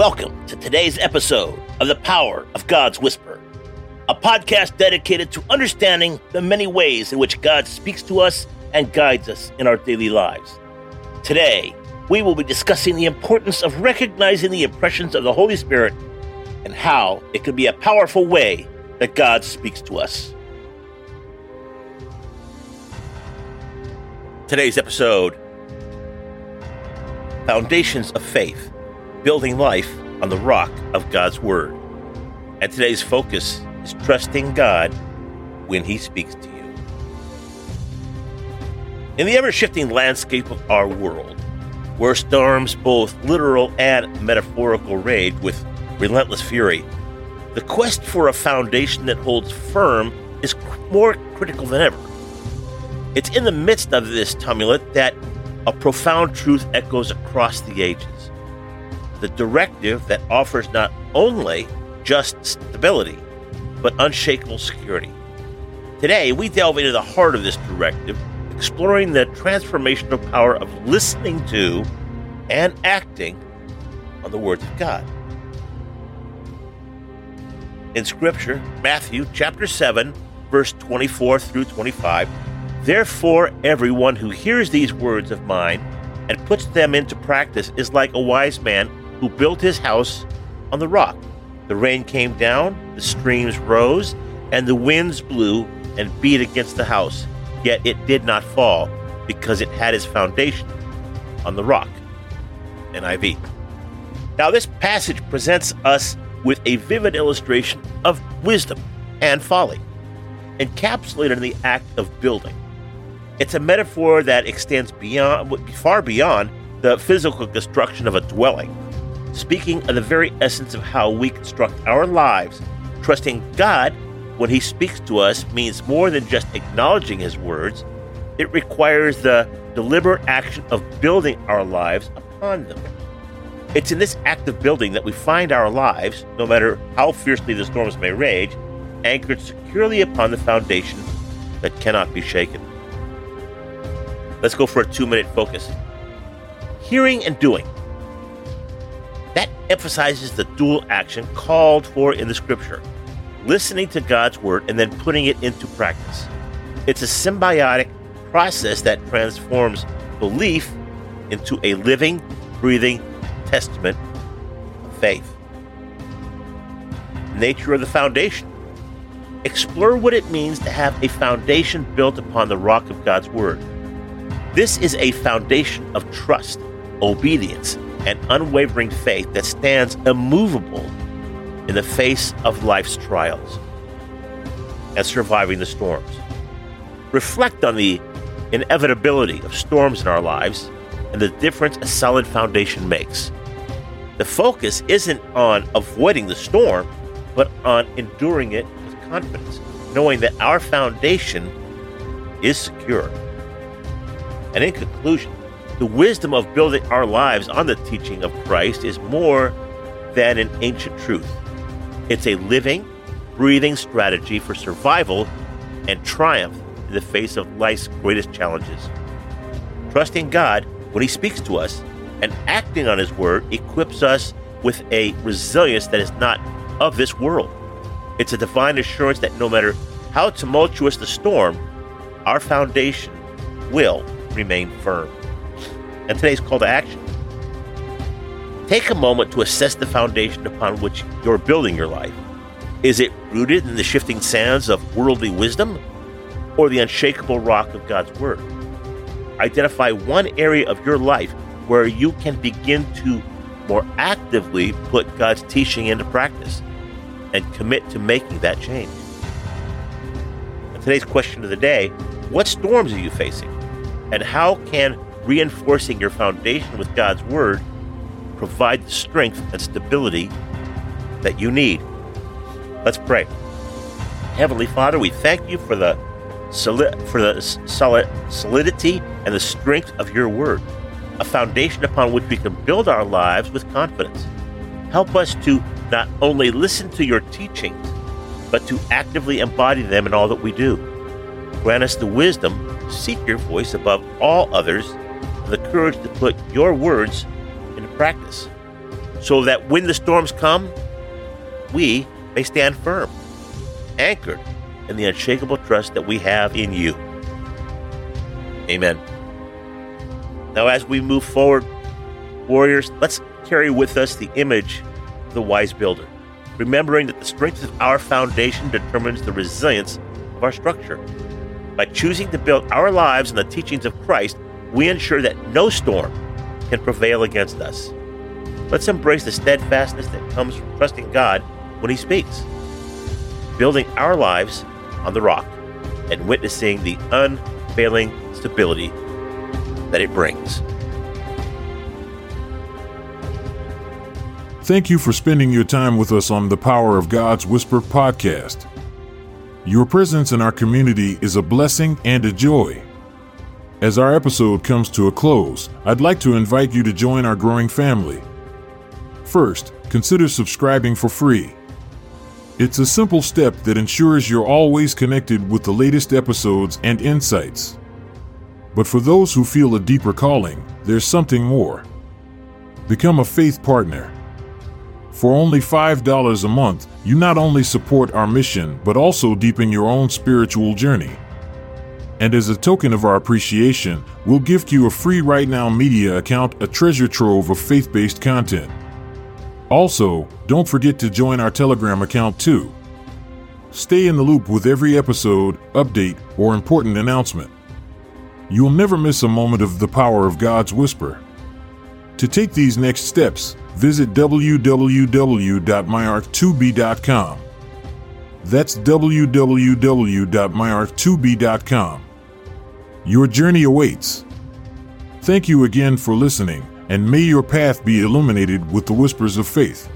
Welcome to today's episode of The Power of God's Whisper, a podcast dedicated to understanding the many ways in which God speaks to us and guides us in our daily lives. Today, we will be discussing the importance of recognizing the impressions of the Holy Spirit and how it can be a powerful way that God speaks to us. Today's episode Foundations of Faith Building Life on the Rock of God's Word. And today's focus is trusting God when He speaks to you. In the ever shifting landscape of our world, where storms, both literal and metaphorical, rage with relentless fury, the quest for a foundation that holds firm is more critical than ever. It's in the midst of this tumult that a profound truth echoes across the ages. The directive that offers not only just stability, but unshakable security. Today, we delve into the heart of this directive, exploring the transformational power of listening to and acting on the words of God. In Scripture, Matthew chapter 7, verse 24 through 25, Therefore, everyone who hears these words of mine and puts them into practice is like a wise man who built his house on the rock. The rain came down, the streams rose, and the winds blew and beat against the house, yet it did not fall because it had its foundation on the rock. NIV. Now, this passage presents us with a vivid illustration of wisdom and folly, encapsulated in the act of building. It's a metaphor that extends beyond, far beyond the physical construction of a dwelling, speaking of the very essence of how we construct our lives. Trusting God when He speaks to us means more than just acknowledging His words, it requires the deliberate action of building our lives upon them. It's in this act of building that we find our lives, no matter how fiercely the storms may rage, anchored securely upon the foundation that cannot be shaken. Let's go for a two minute focus. Hearing and doing. That emphasizes the dual action called for in the scripture listening to God's word and then putting it into practice. It's a symbiotic process that transforms belief into a living, breathing testament of faith. Nature of the foundation. Explore what it means to have a foundation built upon the rock of God's word. This is a foundation of trust, obedience, and unwavering faith that stands immovable in the face of life's trials and surviving the storms. Reflect on the inevitability of storms in our lives and the difference a solid foundation makes. The focus isn't on avoiding the storm, but on enduring it with confidence, knowing that our foundation is secure. And in conclusion, the wisdom of building our lives on the teaching of Christ is more than an ancient truth. It's a living, breathing strategy for survival and triumph in the face of life's greatest challenges. Trusting God when He speaks to us and acting on His word equips us with a resilience that is not of this world. It's a divine assurance that no matter how tumultuous the storm, our foundation will remain firm. And today's call to action take a moment to assess the foundation upon which you're building your life. Is it rooted in the shifting sands of worldly wisdom or the unshakable rock of God's Word? Identify one area of your life where you can begin to more actively put God's teaching into practice and commit to making that change. And today's question of the day what storms are you facing? And how can reinforcing your foundation with God's Word provide the strength and stability that you need? Let's pray. Heavenly Father, we thank you for the solid, for the solid solidity and the strength of your Word, a foundation upon which we can build our lives with confidence. Help us to not only listen to your teachings, but to actively embody them in all that we do. Grant us the wisdom to seek your voice above all others, the courage to put your words into practice. so that when the storms come, we may stand firm, anchored in the unshakable trust that we have in you. Amen. Now, as we move forward, warriors, let's carry with us the image of the wise builder, remembering that the strength of our foundation determines the resilience of our structure. By choosing to build our lives on the teachings of Christ, we ensure that no storm can prevail against us. Let's embrace the steadfastness that comes from trusting God when He speaks, building our lives on the rock, and witnessing the unfailing stability that it brings. Thank you for spending your time with us on the Power of God's Whisper podcast. Your presence in our community is a blessing and a joy. As our episode comes to a close, I'd like to invite you to join our growing family. First, consider subscribing for free. It's a simple step that ensures you're always connected with the latest episodes and insights. But for those who feel a deeper calling, there's something more. Become a faith partner. For only $5 a month, you not only support our mission, but also deepen your own spiritual journey. And as a token of our appreciation, we'll gift you a free Right Now Media account, a treasure trove of faith based content. Also, don't forget to join our Telegram account too. Stay in the loop with every episode, update, or important announcement. You'll never miss a moment of the power of God's whisper. To take these next steps, visit www.myark2b.com. That's www.myark2b.com. Your journey awaits. Thank you again for listening and may your path be illuminated with the whispers of faith.